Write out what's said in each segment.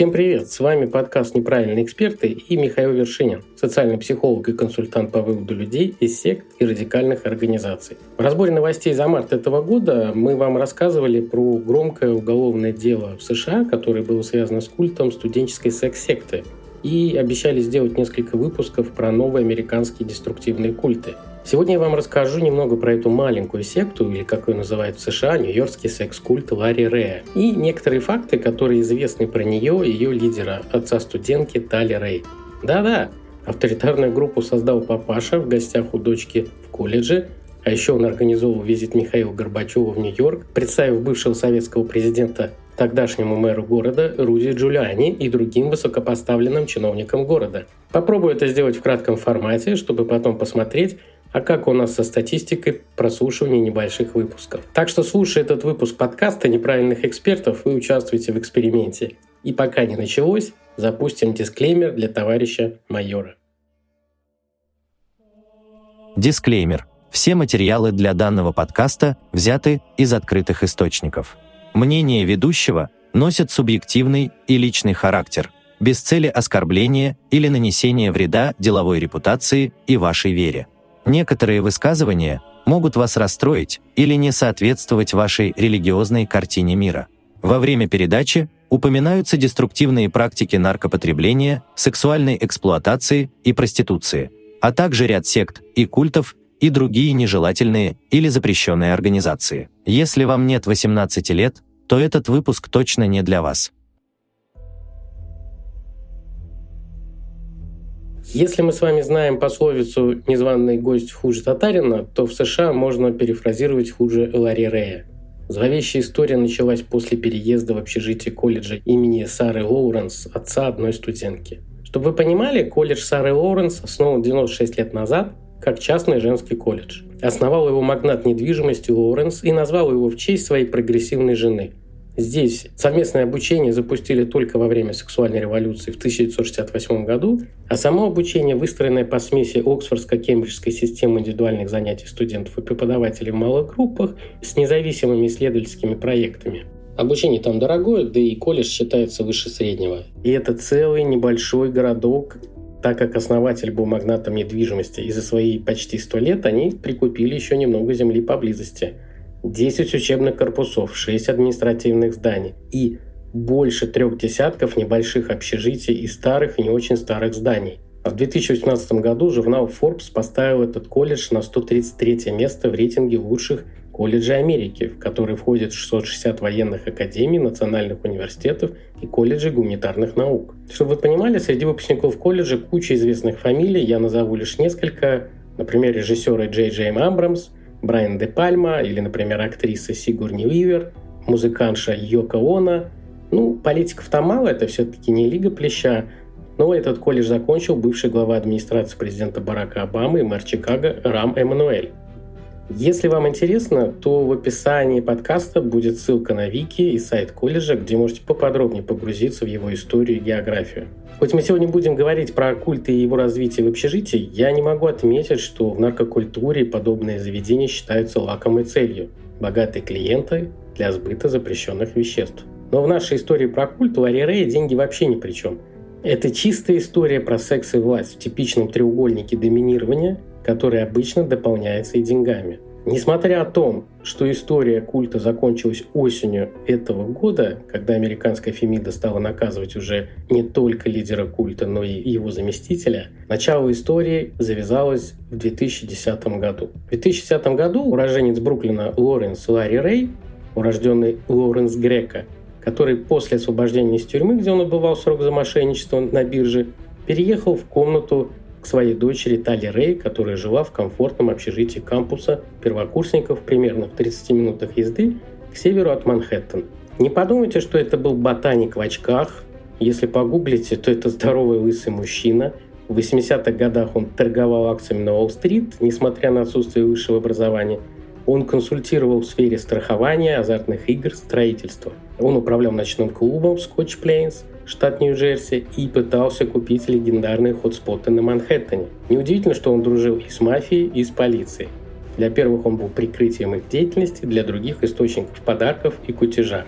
Всем привет! С вами подкаст «Неправильные эксперты» и Михаил Вершинин, социальный психолог и консультант по выводу людей из сект и радикальных организаций. В разборе новостей за март этого года мы вам рассказывали про громкое уголовное дело в США, которое было связано с культом студенческой секс-секты, и обещали сделать несколько выпусков про новые американские деструктивные культы – Сегодня я вам расскажу немного про эту маленькую секту, или как ее называют в США, нью-йоркский секс-культ Ларри Рэя, и некоторые факты, которые известны про нее и ее лидера, отца студентки Тали Рэй. Да-да, авторитарную группу создал папаша в гостях у дочки в колледже, а еще он организовал визит Михаила Горбачева в Нью-Йорк, представив бывшего советского президента тогдашнему мэру города Руди Джулиани и другим высокопоставленным чиновникам города. Попробую это сделать в кратком формате, чтобы потом посмотреть, а как у нас со статистикой прослушивания небольших выпусков. Так что слушая этот выпуск подкаста «Неправильных экспертов», вы участвуете в эксперименте. И пока не началось, запустим дисклеймер для товарища майора. Дисклеймер. Все материалы для данного подкаста взяты из открытых источников. Мнение ведущего носит субъективный и личный характер, без цели оскорбления или нанесения вреда деловой репутации и вашей вере. Некоторые высказывания могут вас расстроить или не соответствовать вашей религиозной картине мира. Во время передачи упоминаются деструктивные практики наркопотребления, сексуальной эксплуатации и проституции, а также ряд сект и культов и другие нежелательные или запрещенные организации. Если вам нет 18 лет, то этот выпуск точно не для вас. Если мы с вами знаем пословицу «незваный гость хуже татарина», то в США можно перефразировать хуже Ларри Рея. Зловещая история началась после переезда в общежитие колледжа имени Сары Лоуренс, отца одной студентки. Чтобы вы понимали, колледж Сары Лоуренс основан 96 лет назад как частный женский колледж. Основал его магнат недвижимости Лоуренс и назвал его в честь своей прогрессивной жены – Здесь совместное обучение запустили только во время сексуальной революции в 1968 году, а само обучение, выстроенное по смеси Оксфордско-Кембриджской системы индивидуальных занятий студентов и преподавателей в малых группах с независимыми исследовательскими проектами. Обучение там дорогое, да и колледж считается выше среднего. И это целый небольшой городок, так как основатель был магнатом недвижимости, и за свои почти сто лет они прикупили еще немного земли поблизости – 10 учебных корпусов, 6 административных зданий и больше трех десятков небольших общежитий и старых и не очень старых зданий. В 2018 году журнал Forbes поставил этот колледж на 133 место в рейтинге лучших колледжей Америки, в который входят 660 военных академий, национальных университетов и колледжей гуманитарных наук. Чтобы вы понимали, среди выпускников колледжа куча известных фамилий, я назову лишь несколько, например, режиссеры Джей Джей Амбрамс, Брайан Де Пальма или, например, актриса Сигурни Вивер, музыканша Йока Она. Ну, политиков там мало, это все-таки не Лига Плеща, но этот колледж закончил бывший глава администрации президента Барака Обамы и мэр Чикаго Рам Эммануэль. Если вам интересно, то в описании подкаста будет ссылка на Вики и сайт колледжа, где можете поподробнее погрузиться в его историю и географию. Хоть мы сегодня будем говорить про культ и его развитие в общежитии, я не могу отметить, что в наркокультуре подобные заведения считаются лакомой целью – богатые клиенты для сбыта запрещенных веществ. Но в нашей истории про культ у Ари деньги вообще ни при чем. Это чистая история про секс и власть в типичном треугольнике доминирования, который обычно дополняется и деньгами – Несмотря о том, что история культа закончилась осенью этого года, когда американская Фемида стала наказывать уже не только лидера культа, но и его заместителя, начало истории завязалось в 2010 году. В 2010 году уроженец Бруклина Лоренс Ларри Рэй, урожденный Лоренс Грека, который после освобождения из тюрьмы, где он отбывал срок за мошенничество на бирже, переехал в комнату к своей дочери Тали Рэй, которая жила в комфортном общежитии кампуса первокурсников примерно в 30 минутах езды к северу от Манхэттена. Не подумайте, что это был ботаник в очках. Если погуглите, то это здоровый лысый мужчина. В 80-х годах он торговал акциями на Уолл-стрит, несмотря на отсутствие высшего образования. Он консультировал в сфере страхования, азартных игр, строительства. Он управлял ночным клубом Scotch Plains, штат Нью-Джерси, и пытался купить легендарные хотспоты на Манхэттене. Неудивительно, что он дружил и с мафией, и с полицией. Для первых он был прикрытием их деятельности, для других – источников подарков и кутежа.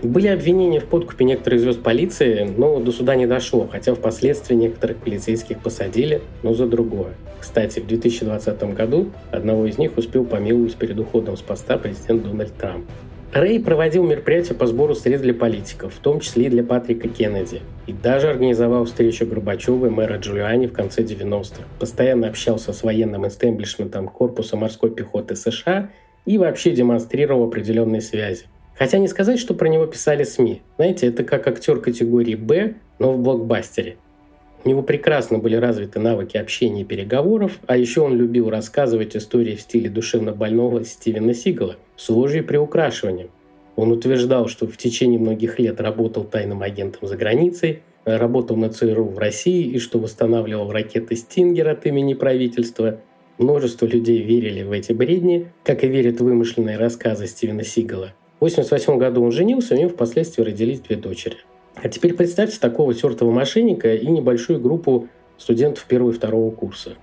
Были обвинения в подкупе некоторых звезд полиции, но до суда не дошло, хотя впоследствии некоторых полицейских посадили, но за другое. Кстати, в 2020 году одного из них успел помиловать перед уходом с поста президент Дональд Трамп. Рэй проводил мероприятия по сбору средств для политиков, в том числе и для Патрика Кеннеди, и даже организовал встречу Горбачева и мэра Джулиани в конце 90-х. Постоянно общался с военным истеблишментом Корпуса морской пехоты США и вообще демонстрировал определенные связи. Хотя не сказать, что про него писали СМИ. Знаете, это как актер категории «Б», но в блокбастере. У него прекрасно были развиты навыки общения и переговоров, а еще он любил рассказывать истории в стиле душевно больного Стивена Сигала с ложью и приукрашиванием. Он утверждал, что в течение многих лет работал тайным агентом за границей, работал на ЦРУ в России и что восстанавливал ракеты «Стингер» от имени правительства. Множество людей верили в эти бредни, как и верят вымышленные рассказы Стивена Сигала. В 1988 году он женился, у него впоследствии родились две дочери. А теперь представьте такого тертого мошенника и небольшую группу студентов первого и второго курса.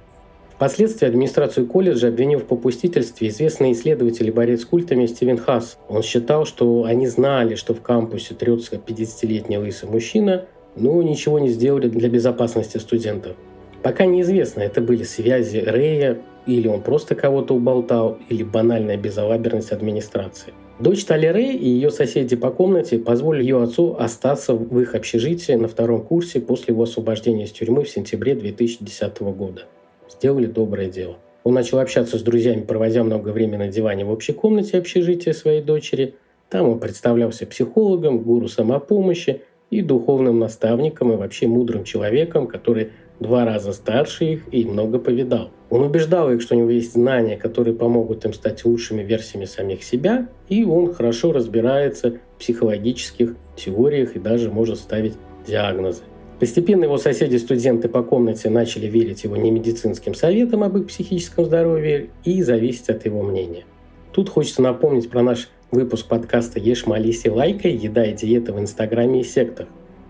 Впоследствии администрацию колледжа обвинил в попустительстве известный исследователь и борец с культами Стивен Хасс. Он считал, что они знали, что в кампусе трется 50-летний лысый мужчина, но ничего не сделали для безопасности студентов. Пока неизвестно, это были связи Рэя, или он просто кого-то уболтал, или банальная безалаберность администрации. Дочь Талерей и ее соседи по комнате позволили ее отцу остаться в их общежитии на втором курсе после его освобождения из тюрьмы в сентябре 2010 года. Сделали доброе дело. Он начал общаться с друзьями, проводя много времени на диване в общей комнате общежития своей дочери. Там он представлялся психологом, гуру самопомощи и духовным наставником и вообще мудрым человеком, который два раза старше их и много повидал. Он убеждал их, что у него есть знания, которые помогут им стать лучшими версиями самих себя, и он хорошо разбирается в психологических теориях и даже может ставить диагнозы. Постепенно его соседи-студенты по комнате начали верить его немедицинским советам об их психическом здоровье и зависеть от его мнения. Тут хочется напомнить про наш выпуск подкаста «Ешь, молись и лайкай. Еда и диета в Инстаграме и сектах»,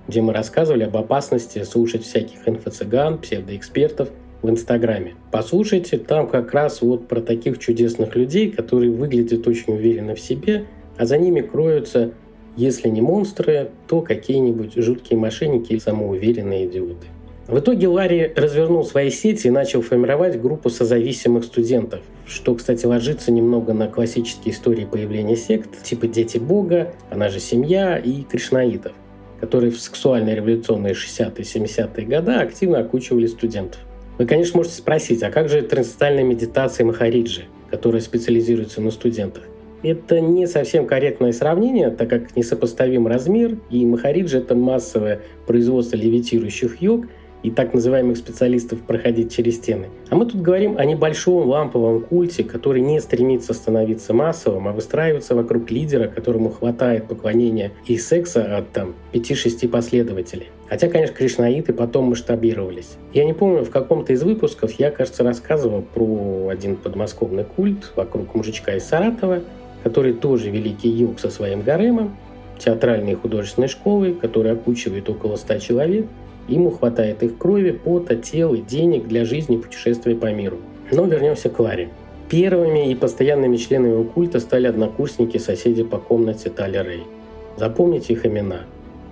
где мы рассказывали об опасности слушать всяких инфо-цыган, псевдоэкспертов в Инстаграме. Послушайте, там как раз вот про таких чудесных людей, которые выглядят очень уверенно в себе, а за ними кроются, если не монстры, то какие-нибудь жуткие мошенники или самоуверенные идиоты. В итоге Ларри развернул свои сети и начал формировать группу созависимых студентов, что, кстати, ложится немного на классические истории появления сект, типа «Дети Бога», она же «Семья» и «Кришнаитов» которые в сексуальные революционные 60-е 70-е годы активно окучивали студентов. Вы, конечно, можете спросить, а как же трансцендентальная медитация Махариджи, которая специализируется на студентах? Это не совсем корректное сравнение, так как несопоставим размер, и Махариджи – это массовое производство левитирующих йог – и так называемых специалистов проходить через стены. А мы тут говорим о небольшом ламповом культе, который не стремится становиться массовым, а выстраивается вокруг лидера, которому хватает поклонения и секса от там 5-6 последователей. Хотя, конечно, кришнаиты потом масштабировались. Я не помню, в каком-то из выпусков я, кажется, рассказывал про один подмосковный культ вокруг мужичка из Саратова, который тоже великий юг со своим гаремом, театральной и художественной школой, который окучивает около 100 человек – Ему хватает их крови, пота, тел и денег для жизни и путешествия по миру. Но вернемся к Ларе. Первыми и постоянными членами его культа стали однокурсники соседи по комнате Тали Рэй. Запомните их имена.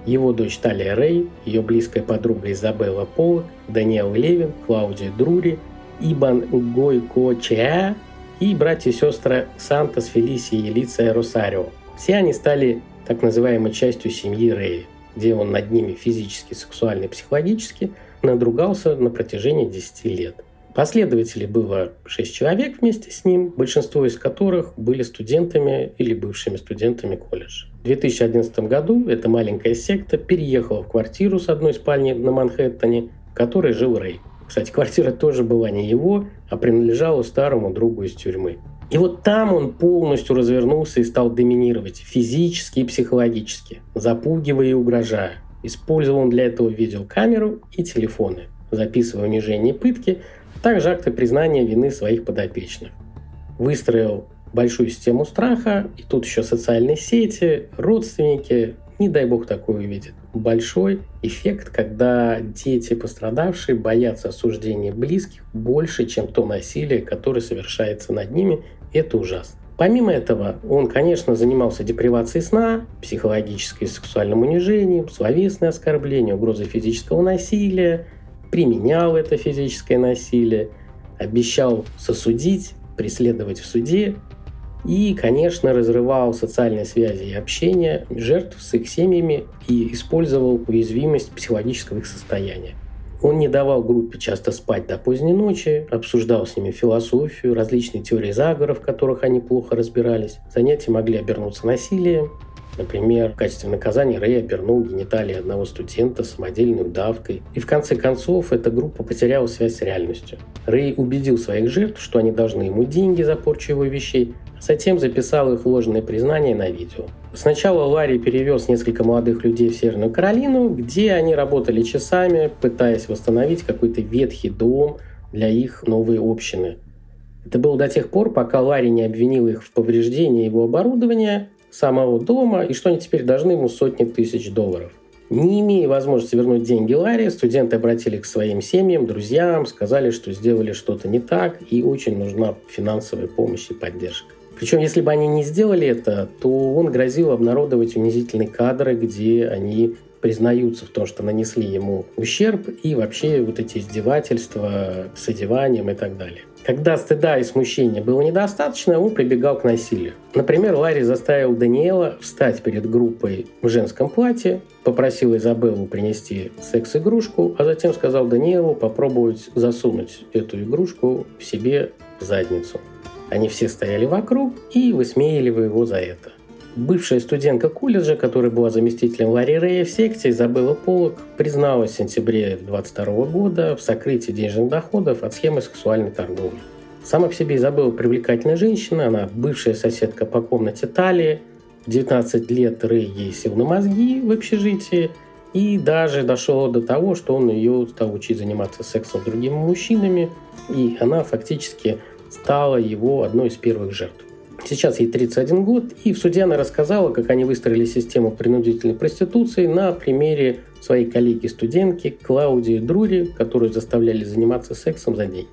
Его дочь Талия Рэй, ее близкая подруга Изабелла Полок, Даниэл Левин, Клаудия Друри, Ибан Гойко Чеа и братья и сестры Сантос, Фелисия и Лиция Росарио. Все они стали так называемой частью семьи Рэя где он над ними физически, сексуально и психологически надругался на протяжении 10 лет. Последователей было 6 человек вместе с ним, большинство из которых были студентами или бывшими студентами колледжа. В 2011 году эта маленькая секта переехала в квартиру с одной спальней на Манхэттене, в которой жил Рэй. Кстати, квартира тоже была не его, а принадлежала старому другу из тюрьмы. И вот там он полностью развернулся и стал доминировать физически и психологически, запугивая и угрожая. Использовал он для этого видеокамеру и телефоны, записывая унижение и пытки, а также акты признания вины своих подопечных. Выстроил большую систему страха, и тут еще социальные сети, родственники, не дай бог такое увидит. Большой эффект, когда дети пострадавшие боятся осуждения близких больше, чем то насилие, которое совершается над ними. Это ужасно. Помимо этого, он, конечно, занимался депривацией сна, психологическим и сексуальным унижением, словесное оскорбление, угрозой физического насилия, применял это физическое насилие, обещал сосудить, преследовать в суде и, конечно, разрывал социальные связи и общение жертв с их семьями и использовал уязвимость психологического их состояния. Он не давал группе часто спать до поздней ночи, обсуждал с ними философию, различные теории заговоров, в которых они плохо разбирались. Занятия могли обернуться насилием. Например, в качестве наказания Рэй обернул гениталии одного студента самодельной удавкой. И в конце концов эта группа потеряла связь с реальностью. Рэй убедил своих жертв, что они должны ему деньги за порчу его вещей, Затем записал их ложные признания на видео. Сначала Ларри перевез несколько молодых людей в Северную Каролину, где они работали часами, пытаясь восстановить какой-то ветхий дом для их новой общины. Это было до тех пор, пока Ларри не обвинил их в повреждении его оборудования, самого дома, и что они теперь должны ему сотни тысяч долларов. Не имея возможности вернуть деньги Ларри, студенты обратились к своим семьям, друзьям, сказали, что сделали что-то не так, и очень нужна финансовая помощь и поддержка. Причем, если бы они не сделали это, то он грозил обнародовать унизительные кадры, где они признаются в том, что нанесли ему ущерб, и вообще вот эти издевательства с одеванием и так далее. Когда стыда и смущения было недостаточно, он прибегал к насилию. Например, Ларри заставил Даниэла встать перед группой в женском платье, попросил Изабеллу принести секс-игрушку, а затем сказал Даниэлу попробовать засунуть эту игрушку в себе в задницу. Они все стояли вокруг и высмеяли его за это. Бывшая студентка колледжа, которая была заместителем Ларри Рэя в секте, Изабелла Полок, призналась в сентябре 22 года в сокрытии денежных доходов от схемы сексуальной торговли. Сама по себе Изабелла привлекательная женщина, она бывшая соседка по комнате Талии. В 19 лет Рэй ей сел на мозги в общежитии, и даже дошло до того, что он ее стал учить заниматься сексом с другими мужчинами, и она фактически стала его одной из первых жертв. Сейчас ей 31 год, и в суде она рассказала, как они выстроили систему принудительной проституции на примере своей коллеги-студентки Клаудии Друри, которую заставляли заниматься сексом за деньги.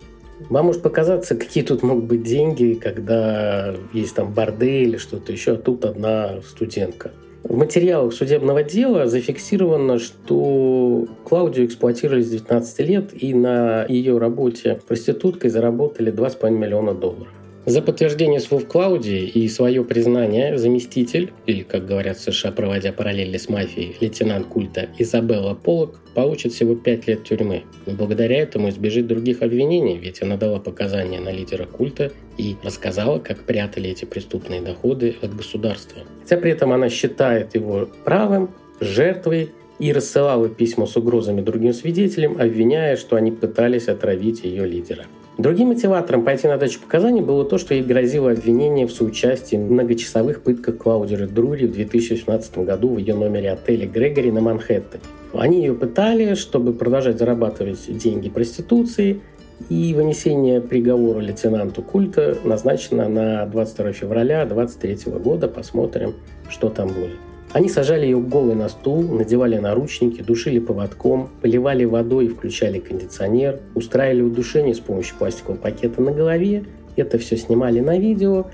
Вам может показаться, какие тут могут быть деньги, когда есть там бордель или что-то еще, а тут одна студентка. В материалах судебного дела зафиксировано, что Клаудию эксплуатировали с 19 лет и на ее работе проституткой заработали 2,5 миллиона долларов. За подтверждение слов Клаудии и свое признание заместитель, или, как говорят в США, проводя параллели с мафией, лейтенант культа Изабелла Полок получит всего 5 лет тюрьмы. Но благодаря этому избежит других обвинений, ведь она дала показания на лидера культа и рассказала, как прятали эти преступные доходы от государства. Хотя при этом она считает его правым, жертвой и рассылала письма с угрозами другим свидетелям, обвиняя, что они пытались отравить ее лидера. Другим мотиватором пойти на дачу показаний было то, что ей грозило обвинение в соучастии в многочасовых пытках Клаудеры Друри в 2018 году в ее номере отеля Грегори на Манхэттене. Они ее пытали, чтобы продолжать зарабатывать деньги проституции, и вынесение приговора лейтенанту культа назначено на 22 февраля 2023 года. Посмотрим, что там будет. Они сажали ее голой на стул, надевали наручники, душили поводком, поливали водой и включали кондиционер, устраивали удушение с помощью пластикового пакета на голове. Это все снимали на видео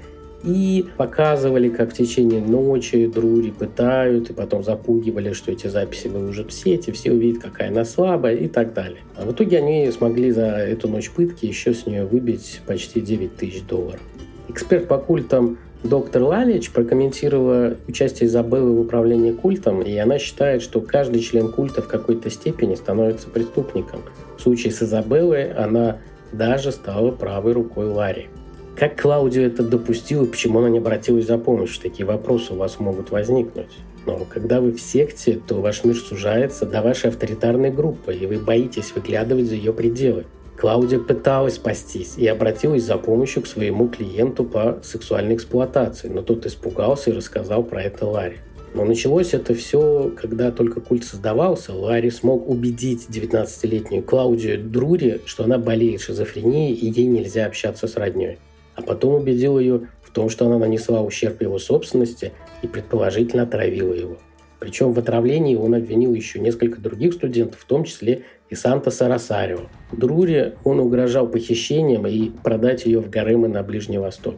и показывали, как в течение ночи Друри пытают, и потом запугивали, что эти записи выложат в сети, все увидят, какая она слабая и так далее. А в итоге они смогли за эту ночь пытки еще с нее выбить почти 9 тысяч долларов. Эксперт по культам Доктор Лалич прокомментировала участие Изабеллы в управлении культом, и она считает, что каждый член культа в какой-то степени становится преступником. В случае с Изабеллой она даже стала правой рукой Ларри. Как Клаудио это допустил и почему она не обратилась за помощью? Такие вопросы у вас могут возникнуть. Но когда вы в секте, то ваш мир сужается до вашей авторитарной группы, и вы боитесь выглядывать за ее пределы. Клаудия пыталась спастись и обратилась за помощью к своему клиенту по сексуальной эксплуатации, но тот испугался и рассказал про это Ларри. Но началось это все, когда только культ создавался. Ларри смог убедить 19-летнюю Клаудию Друри, что она болеет шизофренией и ей нельзя общаться с родней. А потом убедил ее в том, что она нанесла ущерб его собственности и предположительно отравила его. Причем в отравлении он обвинил еще несколько других студентов, в том числе и Сантоса Росарио. Друри он угрожал похищением и продать ее в гаремы на Ближний Восток.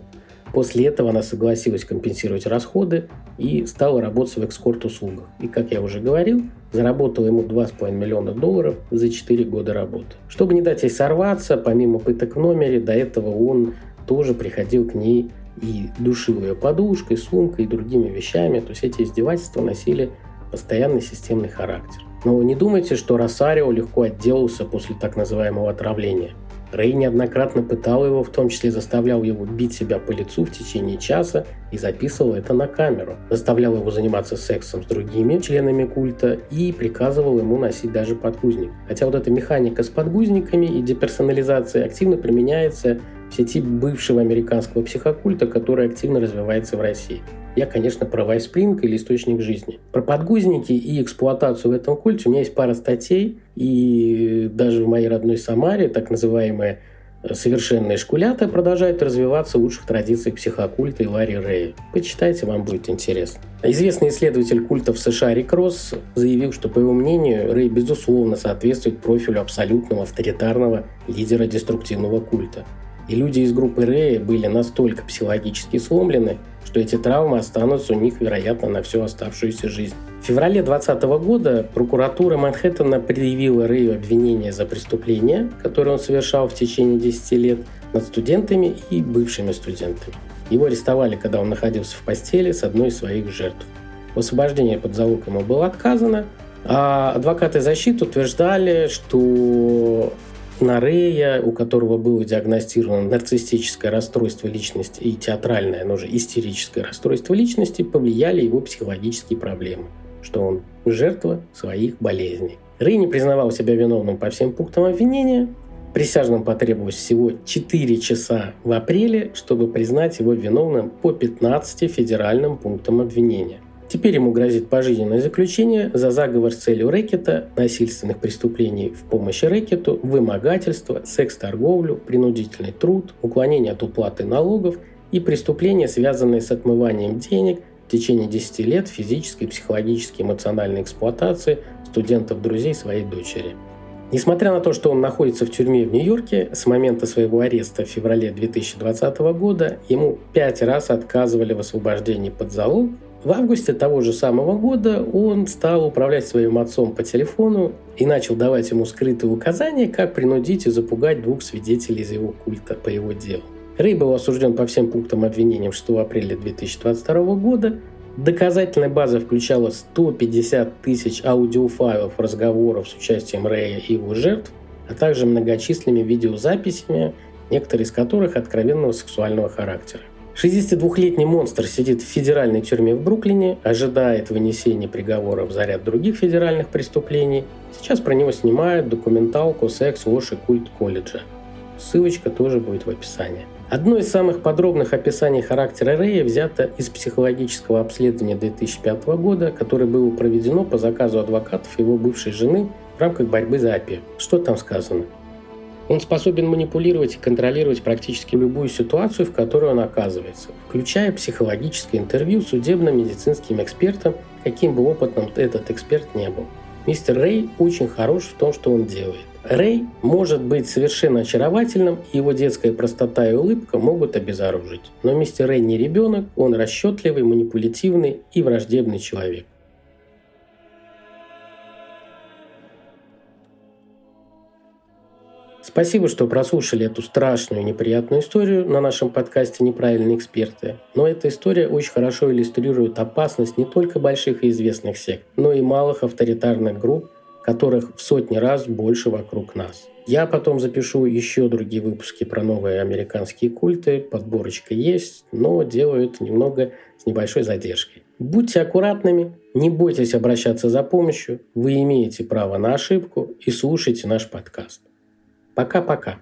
После этого она согласилась компенсировать расходы и стала работать в экскорт-услугах. И, как я уже говорил, заработала ему 2,5 миллиона долларов за 4 года работы. Чтобы не дать ей сорваться, помимо пыток в номере, до этого он тоже приходил к ней и душил ее подушкой, сумкой и другими вещами. То есть эти издевательства носили постоянный системный характер. Но не думайте, что Росарио легко отделался после так называемого отравления – Рэй неоднократно пытал его, в том числе заставлял его бить себя по лицу в течение часа и записывал это на камеру. Заставлял его заниматься сексом с другими членами культа и приказывал ему носить даже подгузник. Хотя вот эта механика с подгузниками и деперсонализацией активно применяется в сети бывшего американского психокульта, который активно развивается в России. Я, конечно, про Вайсплинг или Источник жизни. Про подгузники и эксплуатацию в этом культе у меня есть пара статей, и даже в моей родной Самаре так называемые совершенные шкулята продолжают развиваться в лучших традициях психокульта и Ларри Рэя. Почитайте, вам будет интересно. Известный исследователь культов США Рик Росс заявил, что, по его мнению, Рэй безусловно соответствует профилю абсолютного авторитарного лидера деструктивного культа. И люди из группы Рэя были настолько психологически сломлены, что эти травмы останутся у них, вероятно, на всю оставшуюся жизнь. В феврале 2020 года прокуратура Манхэттена предъявила Рэю обвинение за преступление, которое он совершал в течение 10 лет над студентами и бывшими студентами. Его арестовали, когда он находился в постели с одной из своих жертв. В освобождении под залог ему было отказано, а адвокаты защиты утверждали, что на Рея, у которого было диагностировано нарциссическое расстройство личности и театральное, но же истерическое расстройство личности, повлияли его психологические проблемы, что он жертва своих болезней. Рэй не признавал себя виновным по всем пунктам обвинения. Присяжным потребовалось всего 4 часа в апреле, чтобы признать его виновным по 15 федеральным пунктам обвинения. Теперь ему грозит пожизненное заключение за заговор с целью рэкета, насильственных преступлений в помощи рэкету, вымогательство, секс-торговлю, принудительный труд, уклонение от уплаты налогов и преступления, связанные с отмыванием денег в течение 10 лет физической, психологической, эмоциональной эксплуатации студентов-друзей своей дочери. Несмотря на то, что он находится в тюрьме в Нью-Йорке, с момента своего ареста в феврале 2020 года ему пять раз отказывали в освобождении под залог в августе того же самого года он стал управлять своим отцом по телефону и начал давать ему скрытые указания, как принудить и запугать двух свидетелей из его культа по его делу. Рэй был осужден по всем пунктам обвинения 6 апреля 2022 года. Доказательная база включала 150 тысяч аудиофайлов разговоров с участием Рэя и его жертв, а также многочисленными видеозаписями, некоторые из которых откровенного сексуального характера. 62-летний монстр сидит в федеральной тюрьме в Бруклине, ожидает вынесения приговоров за ряд других федеральных преступлений. Сейчас про него снимают документалку «Секс, ложь и культ колледжа». Ссылочка тоже будет в описании. Одно из самых подробных описаний характера Рэя взято из психологического обследования 2005 года, которое было проведено по заказу адвокатов его бывшей жены в рамках борьбы за опеку. Что там сказано? Он способен манипулировать и контролировать практически любую ситуацию, в которой он оказывается, включая психологическое интервью судебно-медицинским экспертом, каким бы опытным этот эксперт не был. Мистер Рэй очень хорош в том, что он делает. Рэй может быть совершенно очаровательным, и его детская простота и улыбка могут обезоружить. Но мистер Рэй не ребенок, он расчетливый, манипулятивный и враждебный человек. Спасибо, что прослушали эту страшную неприятную историю на нашем подкасте «Неправильные эксперты». Но эта история очень хорошо иллюстрирует опасность не только больших и известных сект, но и малых авторитарных групп, которых в сотни раз больше вокруг нас. Я потом запишу еще другие выпуски про новые американские культы, подборочка есть, но делаю это немного с небольшой задержкой. Будьте аккуратными, не бойтесь обращаться за помощью, вы имеете право на ошибку и слушайте наш подкаст. Пока-пока.